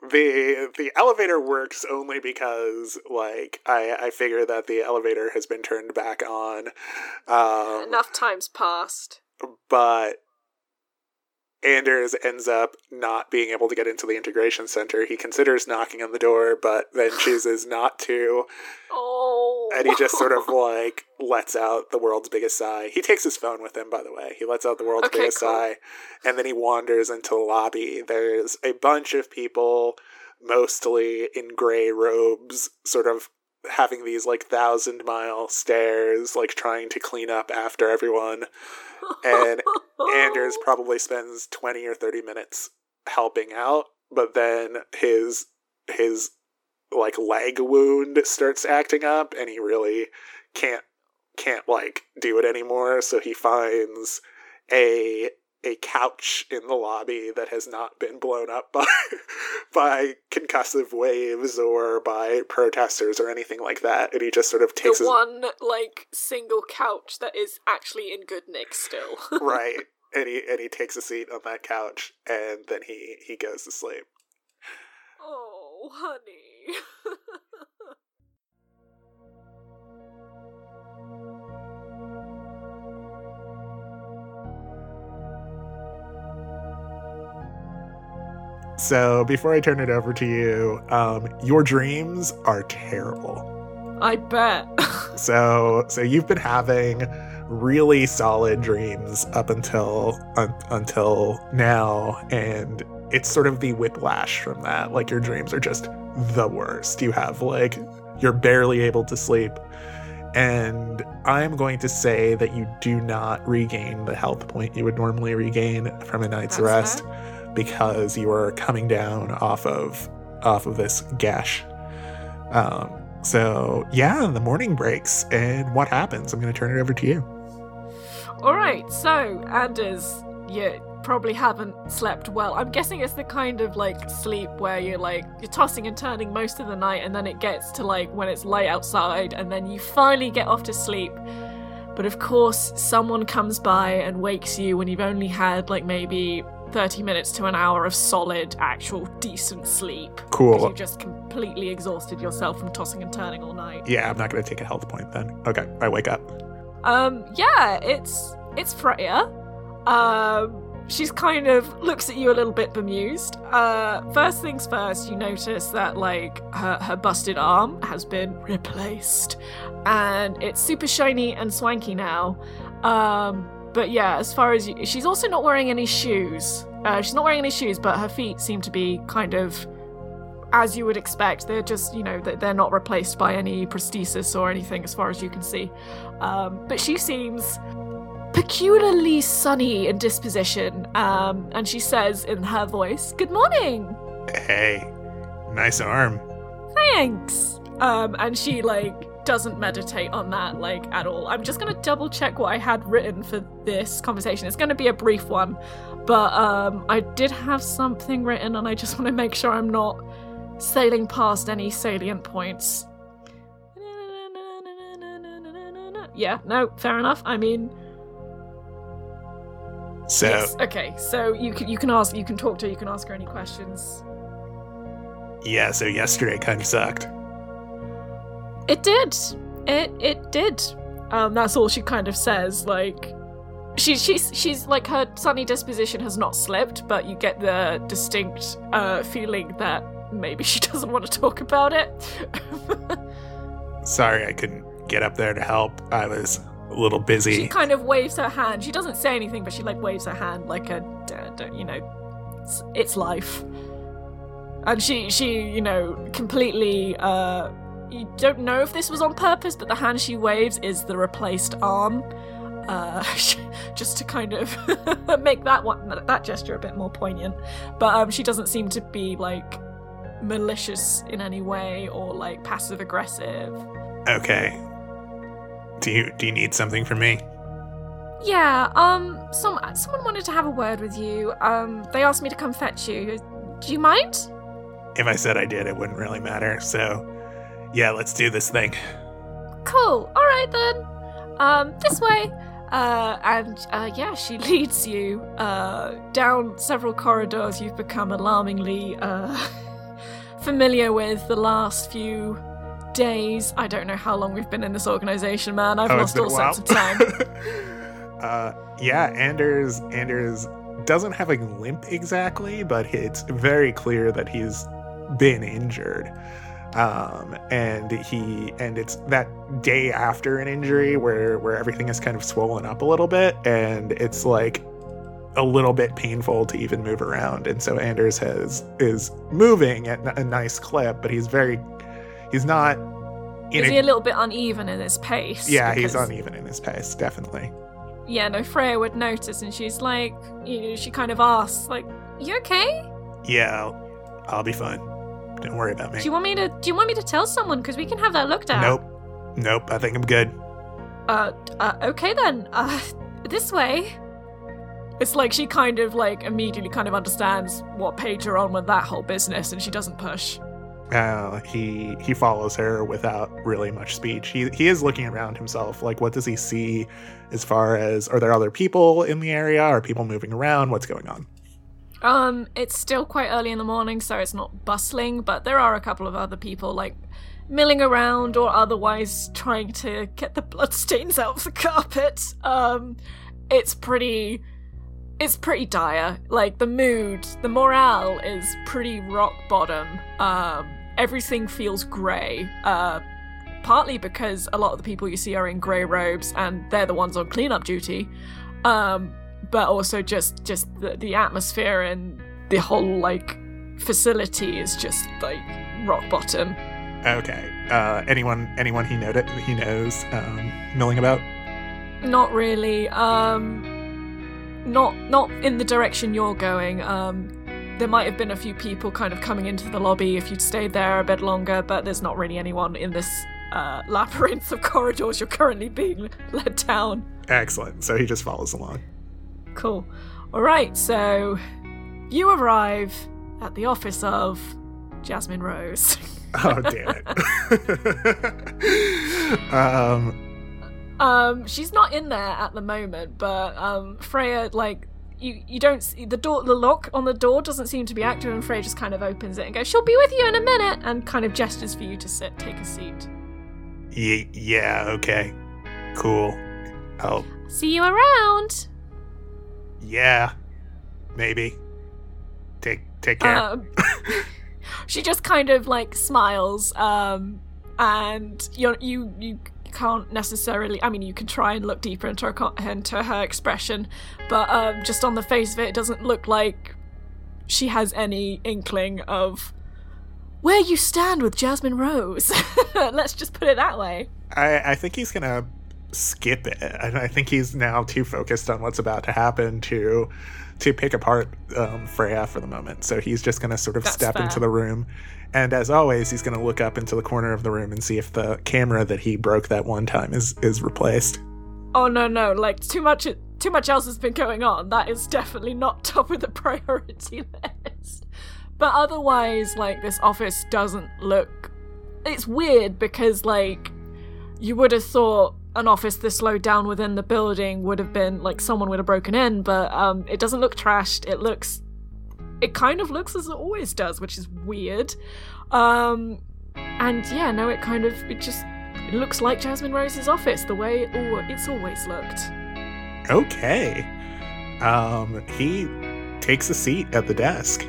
the the elevator works only because like I I figure that the elevator has been turned back on. Um, Enough time's passed. but Anders ends up not being able to get into the integration center. He considers knocking on the door, but then chooses not to. Oh. And he just sort of like lets out the world's biggest sigh. He takes his phone with him, by the way. He lets out the world's Okay, biggest cool. sigh. And then he wanders into the lobby. There's a bunch of people, mostly in gray robes, sort of having these like thousand mile stares, like trying to clean up after everyone. And Anders probably spends 20 or 30 minutes helping out, but then his his like leg wound starts acting up and he really can't can't like do it anymore, so he finds a a couch in the lobby that has not been blown up by by concussive waves or by protesters or anything like that and he just sort of takes the his one like single couch that is actually in good nick still. right and he and he takes a seat on that couch and then he he goes to sleep oh, honey. so before i turn it over to you um your dreams are terrible. I bet. so so you've been having really solid dreams up until un, until now and it's sort of the whiplash from that. Like your dreams are just the worst. You have like you're barely able to sleep. And i'm going to say that you do not regain the health point you would normally regain from a night's That's rest because you are coming down off of off of this gash um so yeah the morning breaks and what happens i'm going to turn it over to you All right, so Anders, you probably haven't slept well. I'm guessing it's the kind of like sleep where you're like you're tossing and turning most of the night, and then it gets to like when it's light outside, and then you finally get off to sleep. But of course, someone comes by and wakes you when you've only had like maybe 30 minutes to an hour of solid, actual, decent sleep. Cool you've just completely exhausted yourself from tossing and turning all night. yeah i'm not going to take a health point then okay i wake up Um, yeah, it's it's Freya. Um, she's kind of looks at you a little bit bemused. Uh, first things first, you notice that like her her busted arm has been replaced, and it's super shiny and swanky now. Um, but yeah, as far as you, she's also not wearing any shoes. Uh, she's not wearing any shoes, but her feet seem to be kind of as you would expect. They're just, you know, they're not replaced by any prosthesis or anything, as far as you can see. Um, but she seems peculiarly sunny in disposition, um, and she says in her voice, "Good morning, hey nice arm thanks." Um, and she like doesn't meditate on that like at all. I'm just gonna double check what I had written for this conversation. It's gonna be a brief one, but um, I did have something written, and I just want to make sure I'm not sailing past any salient points. Yeah, no, fair enough. I mean, so yes, okay. So you can you can ask, you can talk to, her, you can ask her any questions. yeah so yesterday kind of sucked It did. It it did. Um, that's all she kind of says. Like, she she's she's like her sunny disposition has not slipped, but you get the distinct uh, feeling that maybe she doesn't want to talk about it. sorry i couldn't get up there to help i was a little busy she kind of waves her hand. She doesn't say anything, but she like waves her hand like a, you know, it's, it's life. And she she you know completely. uh You don't know if this was on purpose, but the hand she waves is the replaced arm. Uh, just to kind of make that one that gesture a bit more poignant, but um, she doesn't seem to be like malicious in any way or like passive aggressive. okay do you do you need something from me Yeah, um, some someone wanted to have a word with you. Um, they asked me to come fetch you. Do you mind? if i said i did it wouldn't really matter so yeah let's do this thing Cool. All right then. Um, this way. Uh, and uh, yeah, she leads you uh down several corridors. You've become alarmingly uh familiar with the last few days. I don't know how long we've been in this organization, man. I've Oh, lost all sense of time. uh, yeah, Anders Anders doesn't have a limp exactly, but it's very clear that he's been injured. Um, and he and it's that day after an injury where where everything is kind of swollen up a little bit, and it's like a little bit painful to even move around. And so Anders has is moving at a nice clip, but he's very he's not. In Is a- he a little bit uneven in his pace? yeah, he's uneven in his pace, definitely. Yeah, no, Freya would notice, and she's like, you know, she kind of asks, like, "You okay? Yeah, I'll, I'll be fine. Don't worry about me. Do you want me to? Do you want me to tell someone? Because we can have that looked at." Nope. Nope. I think I'm good. Uh, uh, okay then. Uh, this way. It's like she kind of like immediately kind of understands what page you're on with that whole business, and she doesn't push. Uh, he he follows her without really much speech. He he is looking around himself. Like, what does he see? As far as are there other people in the area? Are people moving around? What's going on? Um, it's still quite early in the morning, so it's not bustling, but there are a couple of other people like milling around or otherwise trying to get the bloodstains out of the carpet. Um, it's pretty it's pretty dire. Like the mood, the morale is pretty rock bottom. Um, everything feels grey. Uh, partly because a lot of the people you see are in grey robes and they're the ones on cleanup duty. Um, but also just just the, the atmosphere and the whole like facility is just like rock bottom. Okay. Uh, anyone anyone he know he knows um, milling about? Not really. Um, not not in the direction you're going. Um, there might have been a few people kind of coming into the lobby if you'd stayed there a bit longer, but there's not really anyone in this uh, labyrinth of corridors you're currently being led down. Excellent. So he just follows along. Cool. All right, so you arrive at the office of Jasmine Rose. Oh damn it. um. Um, she's not in there at the moment, but um, Freya, like, you you don't see the door, the lock on the door doesn't seem to be active, and Freya just kind of opens it and goes, "She'll be with you in a minute," and kind of gestures for you to sit, take a seat. Ye- yeah. Okay. Cool. Oh. See you around. Yeah. Maybe. Take take care. Um, she just kind of like smiles, um, and you you you can't necessarily. I mean, you can try and look deeper into her into her expression, but um, just on the face of it, it doesn't look like she has any inkling of where you stand with Jasmine Rose. Let's just put it that way. I, I think he's gonna skip it. And I think he's now too focused on what's about to happen to to pick apart um, Freya for the moment. So he's just gonna sort of That's step fair. into the room, and as always, he's gonna look up into the corner of the room and see if the camera that he broke that one time is is replaced. Oh no no! Like too much too much else has been going on. That is definitely not top of the priority list. But otherwise, like this office doesn't look. It's weird because like you would have thought an office this low down within the building would have been like someone would have broken in, but um, it doesn't look trashed. It looks. It kind of looks as it always does, which is weird. Um, and yeah, no, it kind of it just it looks like Jasmine Rose's office, the way it it's always looked. Okay. Um, he takes a seat at the desk.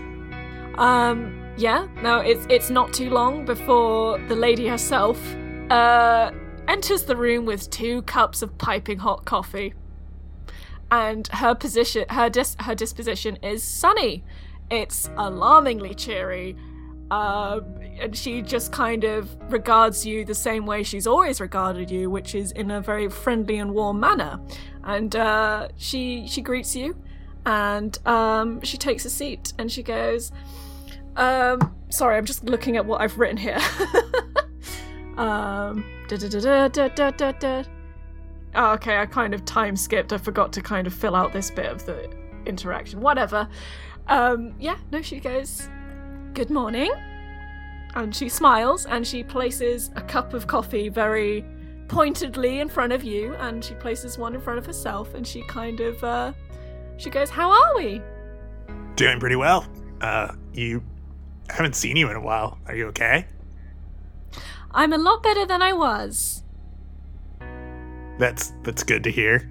Um, yeah, no, it's it's not too long before the lady herself uh enters the room with two cups of piping hot coffee. And her position her dis- her disposition is sunny. It's alarmingly cheery. Um, and she just kind of regards you the same way she's always regarded you, which is in a very friendly and warm manner. And uh, she she greets you, and um, she takes a seat, and she goes, um, "Sorry, I'm just looking at what I've written here." um, Oh, okay, I kind of time skipped. I forgot to kind of fill out this bit of the interaction. Whatever. Um, yeah, no, she goes, Good morning. And she smiles and she places a cup of coffee very pointedly in front of you and she places one in front of herself and she kind of, uh, she goes, How are we? Doing pretty well. Uh, you haven't seen you in a while. Are you okay? I'm a lot better than I was. That's that's good to hear.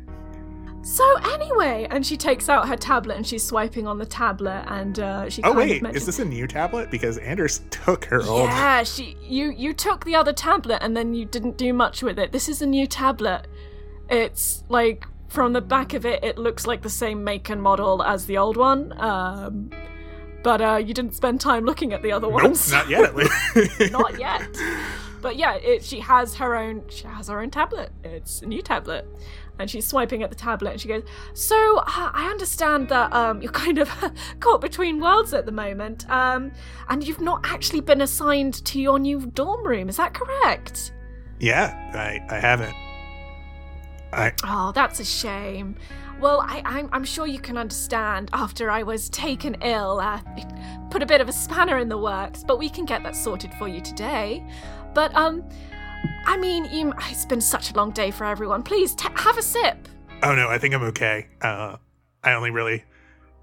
So anyway, and she takes out her tablet and she's swiping on the tablet, and uh, she. Oh wait, mentions- is this a new tablet? Because Anders took her old. Yeah, she you you took the other tablet and then you didn't do much with it. This is a new tablet. It's like from the back of it, it looks like the same make and model as the old one. Um, but uh, you didn't spend time looking at the other Nope, ones. not yet. At least. not yet. But yeah, it, she has her own. She has her own tablet. It's a new tablet, and she's swiping at the tablet, and she goes, "So uh, I understand that um, you're kind of caught between worlds at the moment, um, and you've not actually been assigned to your new dorm room. Is that correct?" yeah, I I haven't. I Oh, that's a shame. Well, I, I'm, I'm sure you can understand after I was taken ill, uh, it put a bit of a spanner in the works, but we can get that sorted for you today. But, um, I mean, you, it's been such a long day for everyone. Please, t- have a sip. oh no, I think I'm okay. Uh, I only really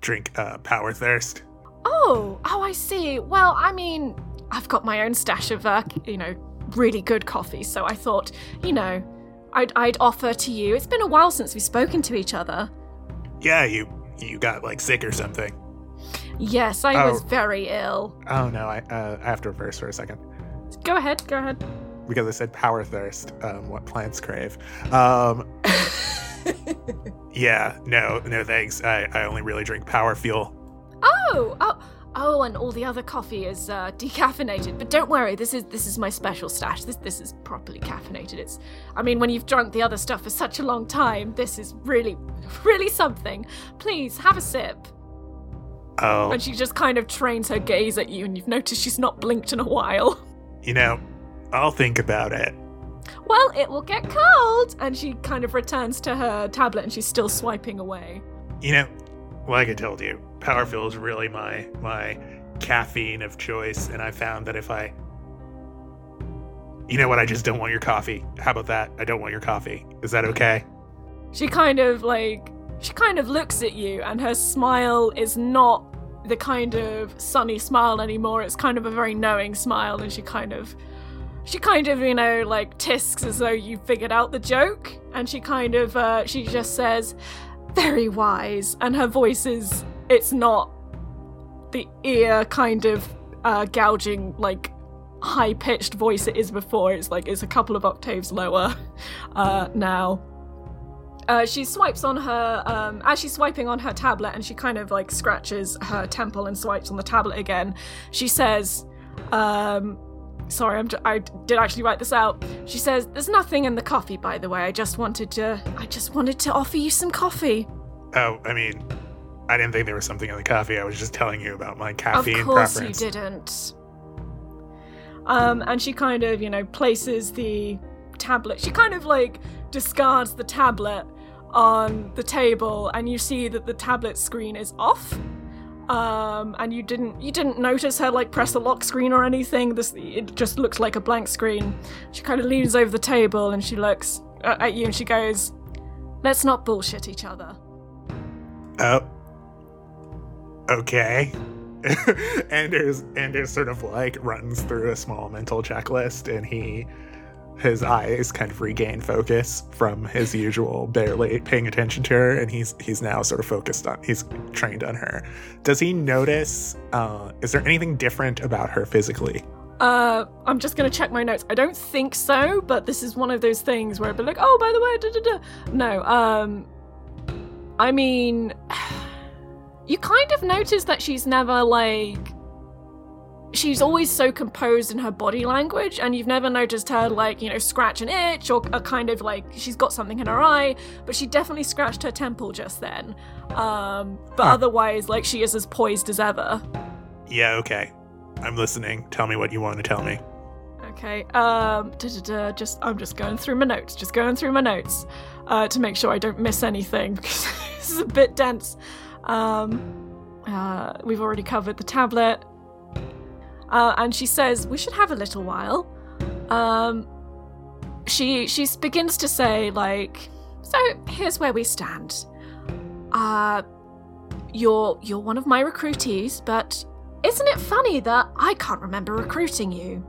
drink uh power thirst. Oh, oh, I see. Well, I mean, I've got my own stash of, uh, you know, really good coffee, so I thought, you know, I'd, I'd offer to you. It's been a while since we've spoken to each other. Yeah, you you got like sick or something. Yes, I was Oh. very ill. Oh no, I uh, I have to reverse for a second Go ahead, go ahead. because I said power thirst. Um, what plants crave. Um, yeah, no, no thanks. I I only really drink power fuel. Oh, oh, oh, and all the other coffee is uh, decaffeinated. But don't worry, this is this is my special stash. This this is properly caffeinated. It's, I mean, when you've drunk the other stuff for such a long time, this is really, really something. Please have a sip. Oh, And she just kind of trains her gaze at you, and you've noticed she's not blinked in a while. you know, I'll think about it. Well, it will get cold. And she kind of returns to her tablet, and she's still swiping away. You know, like I told you, power fuel is really my my caffeine of choice, and I found that if I you know what, I just don't want your coffee. How about that? I don't want your coffee. Is that okay? she kind of like she kind of looks at you and her smile is not the kind of sunny smile anymore. It's kind of a very knowing smile and she kind of she kind of you know like tisks as though you figured out the joke. And she kind of uh she just says very wise. And her voice is it's not the ear kind of uh gouging like high pitched voice it is before. It's like it's a couple of octaves lower uh now uh, she swipes on her um, as she's swiping on her tablet and she kind of like scratches her temple and swipes on the tablet again she says um, sorry I'm j- i did actually write this out she says there's nothing in the coffee by the way i just wanted to i just wanted to offer you some coffee Oh, I mean, I didn't think there was something in the coffee. I was just telling you about my caffeine of course preference. you didn't um, and she kind of you know places the tablet she kind of like discards the tablet on the table and you see that the tablet screen is off um, and you didn't you didn't notice her like press a lock screen or anything this it just looks like a blank screen she kind of leans over the table and she looks uh, at you and she goes let's not bullshit each other Oh. Okay. Anders Anders sort of like runs through a small mental checklist and he his eyes kind of regain focus from his usual barely paying attention to her and he's he's now sort of focused on he's trained on her. Does he notice uh is there anything different about her physically? Uh, I'm just gonna check my notes. I don't think so, but this is one of those things where I'd be like, oh, by the way, da da da. No, um, I mean, you kind of notice that she's never like. She's always so composed in her body language, and you've never noticed her, like, you know, scratch an itch or a kind of like she's got something in her eye, but she definitely scratched her temple just then. Um, but Huh. otherwise, like, she is as poised as ever. Yeah, okay. I'm listening. Tell me what you want to tell me. Okay. Um. da-da-da, Just I'm just going through my notes. Just going through my notes, uh, to make sure I don't miss anything because this is a bit dense. Um. Uh, we've already covered the tablet. Uh, and she says we should have a little while. Um. She she begins to say like, so here's where we stand. Uh, you're you're one of my recruitees, but isn't it funny that I can't remember recruiting you?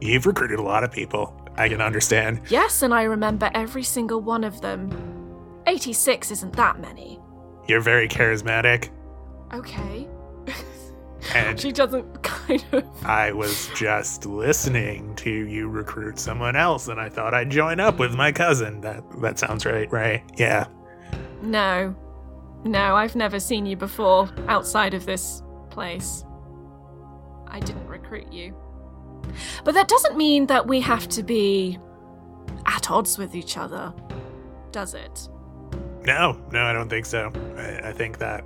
You've recruited a lot of people. I can understand. Yes, and I remember every single one of them. 86 isn't that many. You're very charismatic, Okay. And She doesn't kind of. I was just listening to you recruit someone else, and I thought I'd join up with my cousin. That that sounds right, right? Yeah. No. No, I've never seen you before outside of this place. I didn't recruit you. But that doesn't mean that we have to be at odds with each other, does it? No, no, I don't think so. I, I think that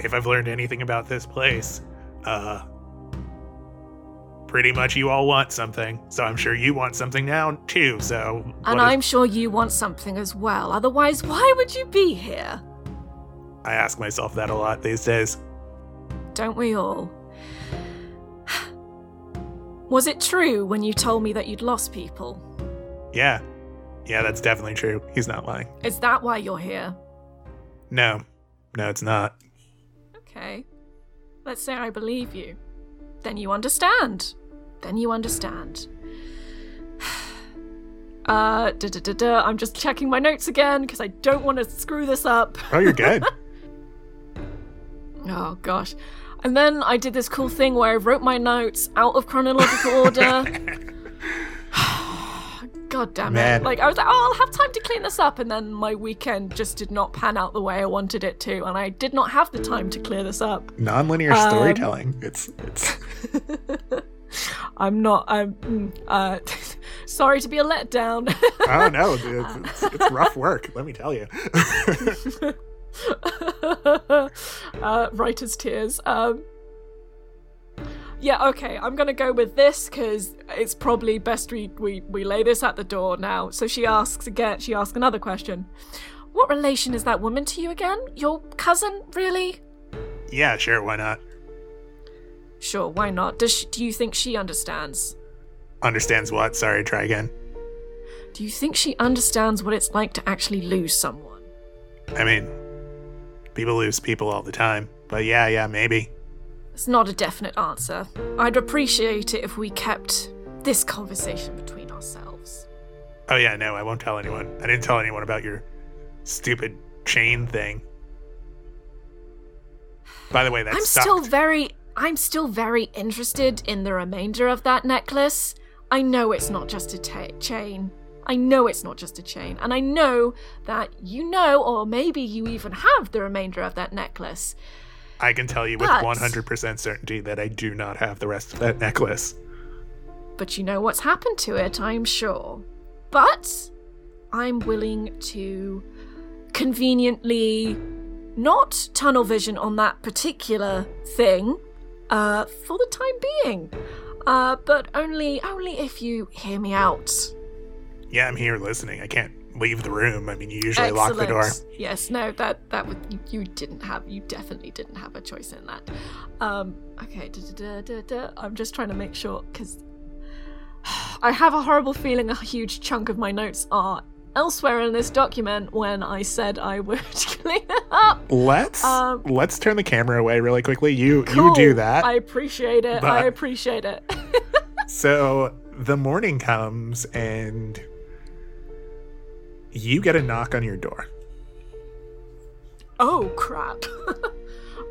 if I've learned anything about this place, uh, pretty much you all want something. So I'm sure you want something now too. So And I'm sure you want something as well. Otherwise, why would you be here? I ask myself that a lot these days. Don't we all? Was it true when you told me that you'd lost people? Yeah, yeah, that's definitely true. He's not lying. Is that why you're here? No, no, it's not. Okay. Let's say I believe you. Then you understand. Then you understand. Uh, da da da da. I'm just checking my notes again because I don't want to screw this up. Oh, you're good. Oh gosh. And then I did this cool thing where I wrote my notes out of chronological order. God damn Man. it. Like, I was like, oh, I'll have time to clean this up. And then my weekend just did not pan out the way I wanted it to. And I did not have the time to clear this up. Nonlinear Um, storytelling. It's it's I'm not, I'm, mm, uh, sorry to be a letdown. oh no, it's, it's, it's rough work. Let me tell you. uh, writer's tears. Um, yeah, okay, I'm gonna go with this because it's probably best we, we we lay this at the door now. So she asks again. She asks another question. What relation is that woman to you again? Your cousin, really? yeah, sure, why not? Sure, why not? Does she, do you think she understands? Understands what? Sorry, try again. Do you think she understands what it's like to actually lose someone? I mean, people lose people all the time. But yeah, yeah, maybe. It's not a definite answer. I'd appreciate it if we kept this conversation between ourselves. Oh yeah, no, I won't tell anyone. I didn't tell anyone about your stupid chain thing. By the way, that's I'm still very I'm still very interested in the remainder of that necklace. I know it's not just a ta- chain. I know it's not just a chain. And I know that you know or maybe you even have the remainder of that necklace. I can tell you with But- 100% certainty that I do not have the rest of that necklace. But you know what's happened to it, I'm sure. But I'm willing to conveniently not tunnel vision on that particular thing uh, for the time being. Uh, but only only if you hear me out. Yeah, I'm here listening. I can't leave the room. I mean, you usually lock the door. Yes, no, that that would you, you didn't have you definitely didn't have a choice in that. Um, okay, da, da, da. I'm just trying to make sure because I have a horrible feeling a huge chunk of my notes are elsewhere in this document when I said I would clean it up. Let's Um, let's turn the camera away really quickly. You Cool. you do that. I appreciate it. I appreciate it. So the morning comes and you get a knock on your door. oh crap.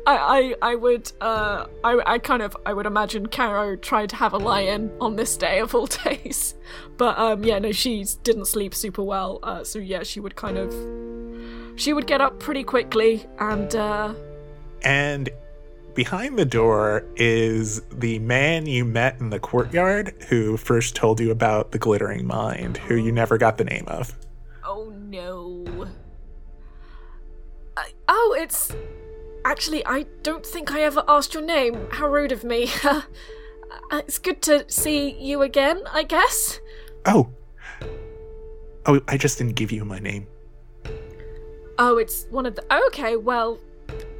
I, I I would uh I I kind of I would imagine Caro tried to have a lie-in on this day of all days, but um yeah no she didn't sleep super well uh so yeah she would kind of she would get up pretty quickly and uh And behind the door is the man you met in the courtyard who first told you about the glittering mind, who you never got the name of. Oh no I, oh it's actually I don't think I ever asked your name how rude of me uh, it's good to see you again I guess Oh. Oh, I just didn't give you my name. Oh, it's one of the. Okay, well,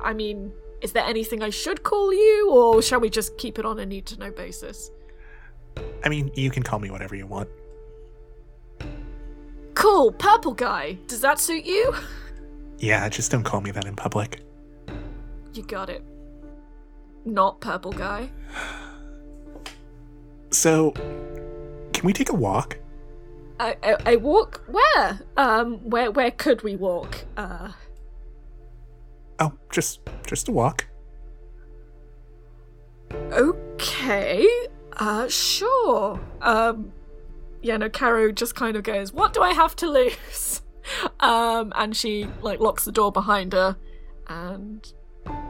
I mean, is there anything I should call you, or shall we just keep it on a need to know basis? I mean, you can call me whatever you want. Cool, purple guy. Does that suit you? Yeah, just don't call me that in public. You got it. not purple guy. So, can we take a walk? A walk? Where? Um, where where could we walk? Uh, Oh, just just a walk. okay. Uh, sure. Um, yeah, no, Caro just kind of goes, "What do I have to lose?" Um, and she like locks the door behind her and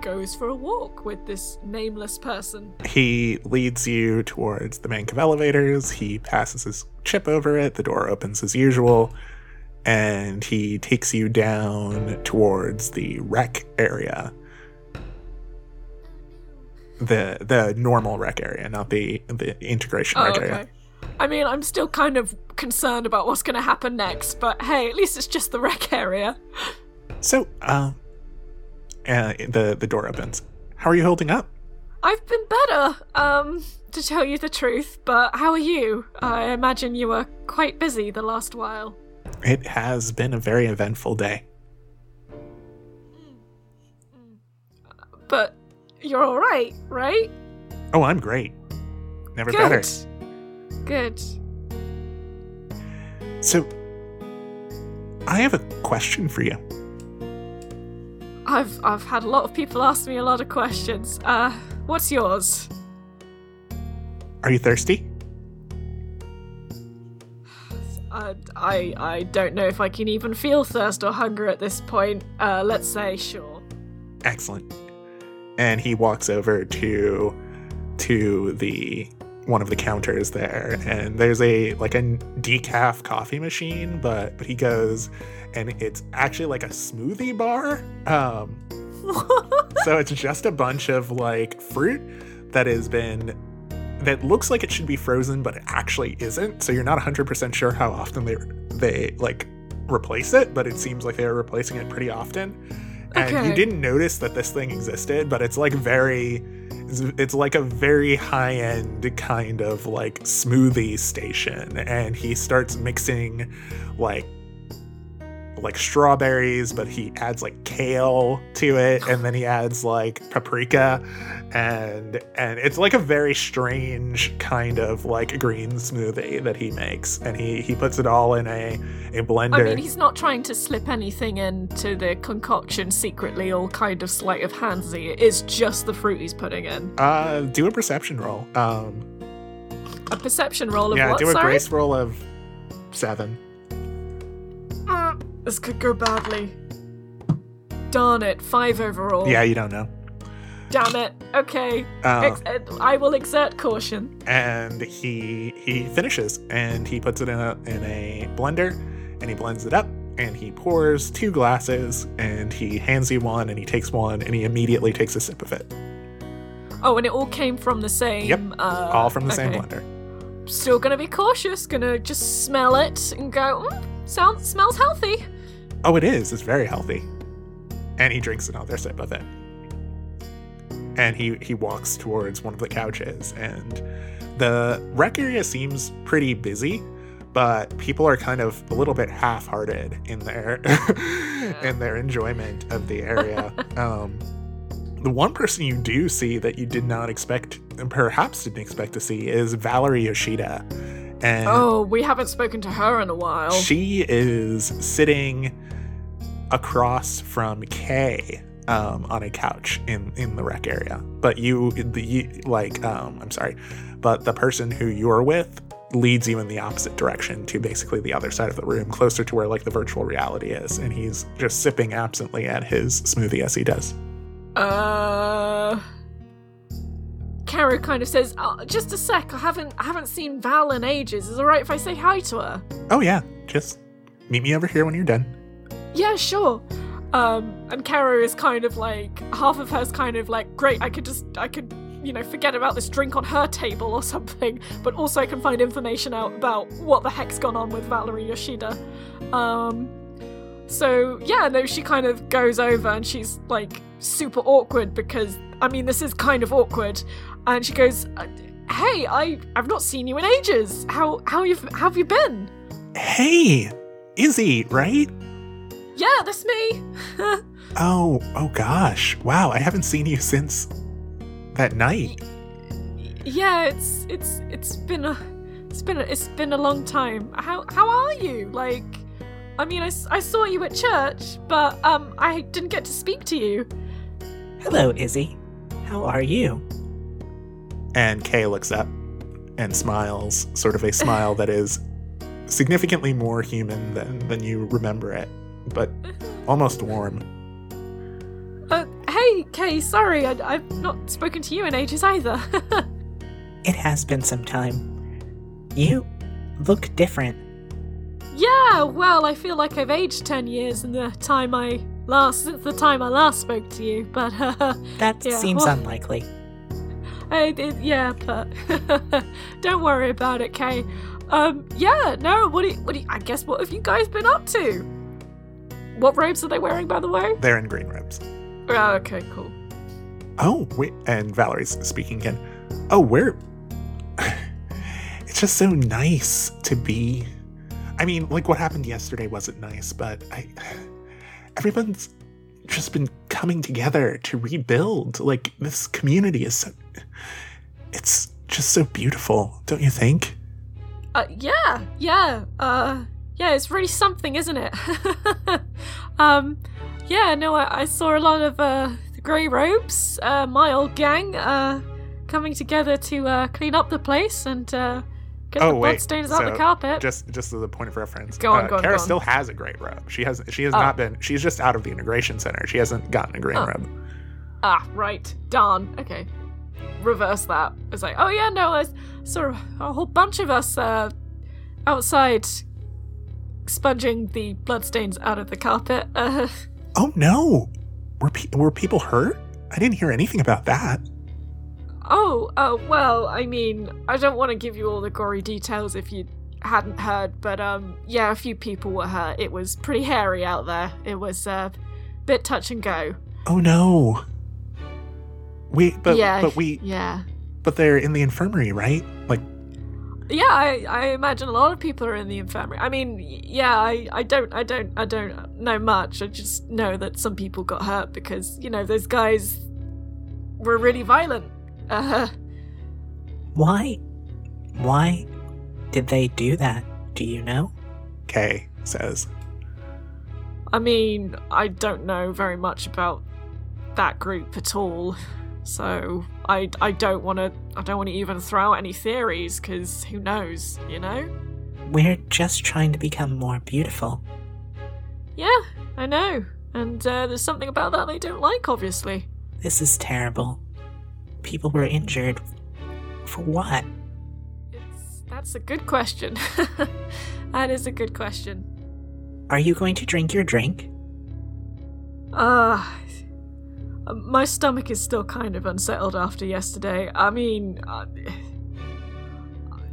goes for a walk with this nameless person. He leads you towards the bank of elevators. He passes his chip over it. The door opens as usual. And he takes you down towards the rec area. The the normal rec area, not the the integration Oh, rec okay. area. I mean, I'm still kind of concerned about what's going to happen next, but hey, at least it's just the rec area. So, um, uh, the the door opens. How are you holding up? I've been better, um, to tell you the truth, but how are you? I imagine you were quite busy the last while. It has been a very eventful day. But you're alright, right? Oh, I'm great. Never Good. better. Good. So, I have a question for you. I've I've had a lot of people ask me a lot of questions. Uh, what's yours? Are you thirsty? Uh, I I don't know if I can even feel thirst or hunger at this point. Uh, let's say sure. Excellent. And he walks over to to the one of the counters there. And there's a like a decaf coffee machine but but he goes and it's actually like a smoothie bar. Um so it's just a bunch of like fruit that has been that looks like it should be frozen but it actually isn't. So you're not 100% sure how often they they like replace it but it seems like they're replacing it pretty often. And you didn't notice that this thing existed but it's like very it's, like a very high end kind of like smoothie station. And he starts mixing like like strawberries, but he adds like kale to it, and then he adds like paprika, and and it's like a very strange kind of like green smoothie that he makes, and he he puts it all in a a blender. I mean, he's not trying to slip anything into the concoction secretly, all kind of sleight of handsy. It is just the fruit he's putting in. uh, do a perception roll. Um, A perception roll of yeah, what? do a sorry? grace roll of seven. Mm, This could go badly. Darn it, five overall. Yeah, you don't know. Damn it. Okay. Uh, Ex- uh, I will exert caution. and he he finishes and he puts it in a in a blender and he blends it up and he pours two glasses and he hands you one and he takes one and he immediately takes a sip of it Oh, and it all came from the same. Yep, Uh, all from the same blender Still gonna be cautious. Gonna just smell it and go. Mm, sounds smells healthy. Oh it is it's very healthy and he drinks another sip of it and he he walks towards one of the couches and the rec area seems pretty busy but people are kind of a little bit half-hearted in their in their enjoyment of the area um the one person you do see that you did not expect and perhaps didn't expect to see is Valerie Yoshida. And Oh, we haven't spoken to her in a while. she is sitting across from Kay um, on a couch in in the rec area. But you, the you, like, um, I'm sorry, but the person who you're with leads you in the opposite direction to basically the other side of the room, closer to where like the virtual reality is, and he's just sipping absently at his smoothie as he does. Uh. Kara kind of says, oh, "Just a sec. I haven't I haven't seen Val in ages. Is it alright if I say hi to her?" Oh yeah, just meet me over here when you're done. Yeah, sure. Um, and Caro is kind of like half of her's kind of like, great, I could just I could, you know, forget about this drink on her table or something, but also I can find information out about what the heck's gone on with Valerie Yoshida. Um so yeah, no, she kind of goes over and she's like super awkward because I mean this is kind of awkward. And she goes, uh, Hey, I I've not seen you in ages. How how you how have you been? Hey, Izzy, right? Yeah, that's me. Oh, oh gosh. Wow, I haven't seen you since that night. Yeah, it's it's it's been a it's been a, it's been a long time. How how are you? Like, I mean, I, I saw you at church, but um, I didn't get to speak to you. Hello, Izzy. How are you? And Kay looks up and smiles, sort of a smile that is significantly more human than, than you remember it, but almost warm. Uh, hey, Kay, sorry, I, I've not spoken to you in ages either. It has been some time. You look different. yeah, well, I feel like I've aged ten years in the time I last since the time I last spoke to you, but uh, That Yeah, seems well- unlikely. I did, yeah, but don't worry about it, Kay. Um, yeah, no, what do you, what do you, I guess what have you guys been up to? What robes are they wearing, by the way? They're in green robes. Oh, okay, cool. Oh, wait. And Valerie's speaking again. Oh, we're. it's just so nice to be. I mean, like what happened yesterday wasn't nice, but I. Everyone's just been coming together to rebuild. Like, this community is so. It's just so beautiful, don't you think? Uh, yeah, yeah, uh, yeah, it's really something, isn't it? um, yeah, no, I, I saw a lot of, uh, the Grey Robes, uh, my old gang, uh, coming together to, uh, clean up the place and, uh, get Oh, the bloodstains out the carpet. Just, just as a point of reference, Go on, uh, go on, Kara go on. still has a grey robe. She has, she has Oh. not been. She's just out of the integration center. She hasn't gotten a green Oh. robe. Ah, right. Darn. Okay. Reverse that. It's like, oh yeah, no, I saw a whole bunch of us uh, outside sponging the bloodstains out of the carpet. Uh, Oh no, were pe- were people hurt? I didn't hear anything about that. oh, uh, well, I mean, I don't want to give you all the gory details if you hadn't heard, but um, yeah, a few people were hurt. It was pretty hairy out there. It was uh, a bit touch and go. Oh no. We but yeah, but we yeah. but they're in the infirmary, right? Like Yeah, I, I imagine a lot of people are in the infirmary. I mean, yeah, I, I don't I don't I don't know much. I just know that some people got hurt because you know those guys were really violent. Uh, Why? Why did they do that? Do you know? Kay says. I mean, I don't know very much about that group at all, so I I don't want to I don't want to even throw out any theories because who knows, you know? We're just trying to become more beautiful. Yeah, I know, and uh, there's something about that they don't like, obviously. This is terrible. People were injured. For what? It's, that's a good question. that is a good question. Are you going to drink your drink? Uh, my stomach is still kind of unsettled after yesterday. I mean, uh,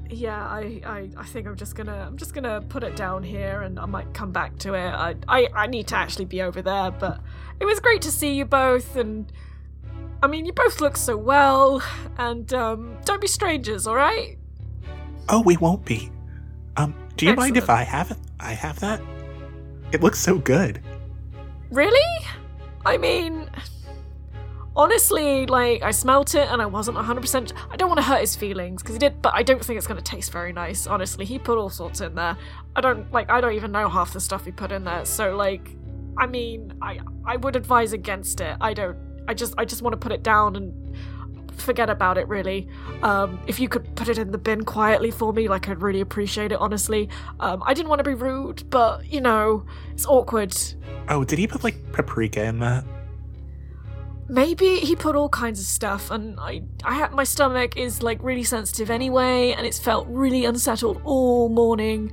yeah, I, I, I think I'm just gonna, I'm just gonna put it down here, and I might come back to it. I, I, I need to actually be over there, but it was great to see you both, and I mean, you both look so well, and um, don't be strangers, all right? Oh, we won't be. Um, do you mind if I have it? I have that? It looks so good. Really? I mean, honestly, like, I smelt it and I wasn't 100%. I don't want to hurt his feelings because he did, but I don't think it's going to taste very nice, honestly. He put all sorts in there. I don't, like, I don't even know half the stuff he put in there. So, like, I mean, I, I would advise against it. I don't, I just, I just want to put it down and forget about it, really. Um, if you could put it in the bin quietly for me, like, I'd really appreciate it, honestly. Um, I didn't want to be rude, but, you know, it's awkward. Oh, did he put like paprika in that? Maybe he put all kinds of stuff, and I, I had my stomach is like really sensitive anyway, and it's felt really unsettled all morning.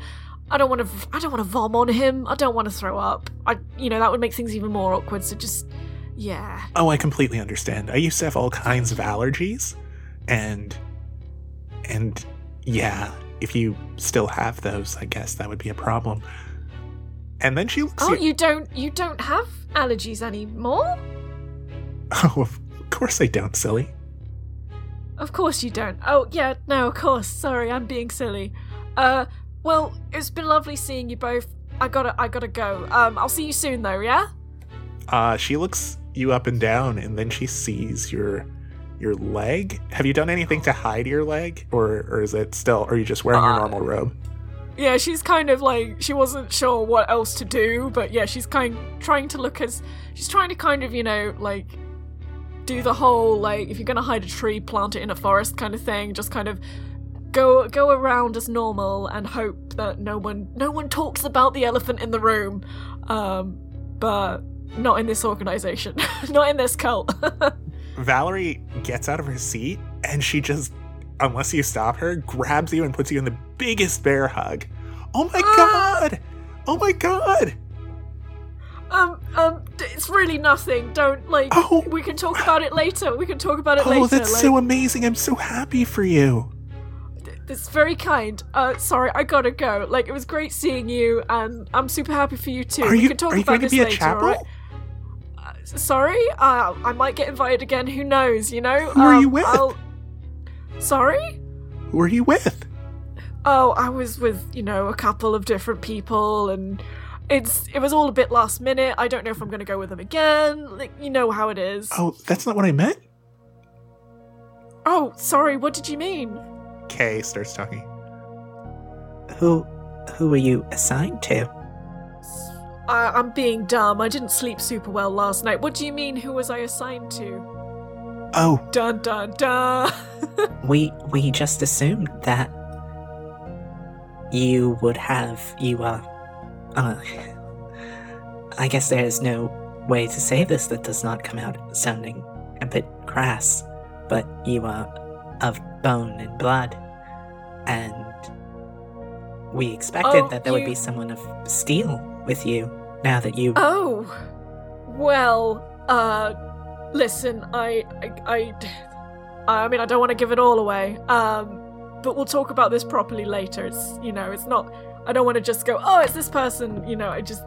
I don't want to, I don't want to vom on him. I don't want to throw up. I, you know, that would make things even more awkward. So just, yeah. Oh, I completely understand. I used to have all kinds of allergies, and and yeah, if you still have those, I guess that would be a problem. And then she looks. Oh, at- you don't, you don't have allergies anymore? Oh, of course I don't, silly. Of course you don't. Oh, yeah, no, of course. Sorry, I'm being silly. Uh, well, it's been lovely seeing you both. I gotta, I gotta go. Um, I'll see you soon, though. Yeah. Uh, she looks you up and down, and then she sees your your leg. Have you done anything to hide your leg, or or is it still? Or are you just wearing your Uh, normal robe? Yeah, she's kind of like she wasn't sure what else to do, but yeah, she's kind trying to look as she's trying to kind of you know like do the whole like if you're gonna hide a tree, plant it in a forest kind of thing. Just kind of go go around as normal and hope that no one no one talks about the elephant in the room. Um, but not in this organization, not in this cult. Valerie gets out of her seat and she just, unless you stop her, grabs you and puts you in the biggest bear hug. Oh my Ah! god! Oh my god! Um, um, it's really nothing. Don't like. Oh. We can talk about it later. We can talk about it Oh, later. Oh, that's like, so amazing! I'm so happy for you. It's very kind. Uh, sorry, I gotta go. Like, it was great seeing you, and I'm super happy for you too. Are we you can talk are you about going to this be at later, chapel? alright? Uh, sorry, uh, I might get invited again. Who knows? You know. Who are Um, you with? I'll- Sorry. Who are you with? Oh, I was with you know a couple of different people, and it's it was all a bit last minute. I don't know if I'm gonna go with them again. Like, you know how it is. Oh, that's not what I meant. Oh, sorry. What did you mean? Kay starts talking. Who who were you assigned to? I, I'm being dumb. I didn't sleep super well last night. What do you mean? Who was I assigned to? Oh, Dun dun dun. We we just assumed that you would have you uh uh I guess there is no way to say this that does not come out sounding a bit crass, but you are of bone and blood and we expected Oh, that there would be someone of steel with you now that you oh, well, uh, listen, I, I, I, I mean, I don't want to give it all away. Um, but we'll talk about this properly later. It's, you know, it's not. I don't want to just go. Oh, it's this person. You know, I just.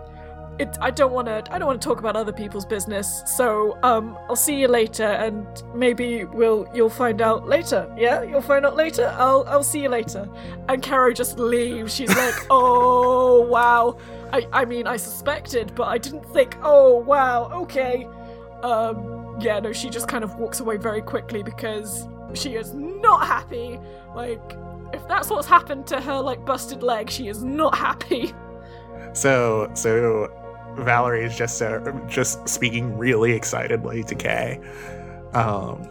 It, I don't want to. I don't want to talk about other people's business. So, um, I'll see you later, and maybe we'll. You'll find out later. Yeah, you'll find out later. I'll. I'll see you later. And Caro just leaves. She's like, oh wow. I. I mean, I suspected, but I didn't think. Oh wow. Okay. Um. Yeah. No. She just kind of walks away very quickly because she is not happy. Like, if that's what's happened to her, like busted leg, she is not happy. so so Valerie is just uh, just speaking really excitedly to Kay. Um,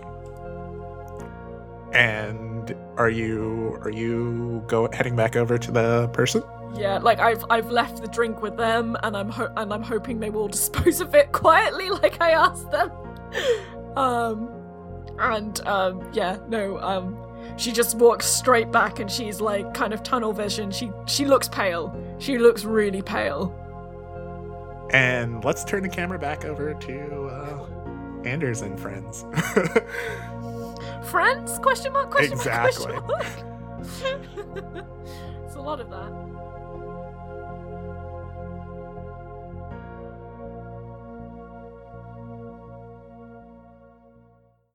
and are you are you go heading back over to the person? Yeah, like I've I've left the drink with them, and I'm ho- and I'm hoping they will dispose of it quietly, like I asked them. Um, and um, yeah, no, um, she just walks straight back, and she's like kind of tunnel vision. She she looks pale. She looks really pale. And let's turn the camera back over to uh, Anders and friends. Friends? Question mark? Question Exactly. mark? Question mark? it's a lot of that.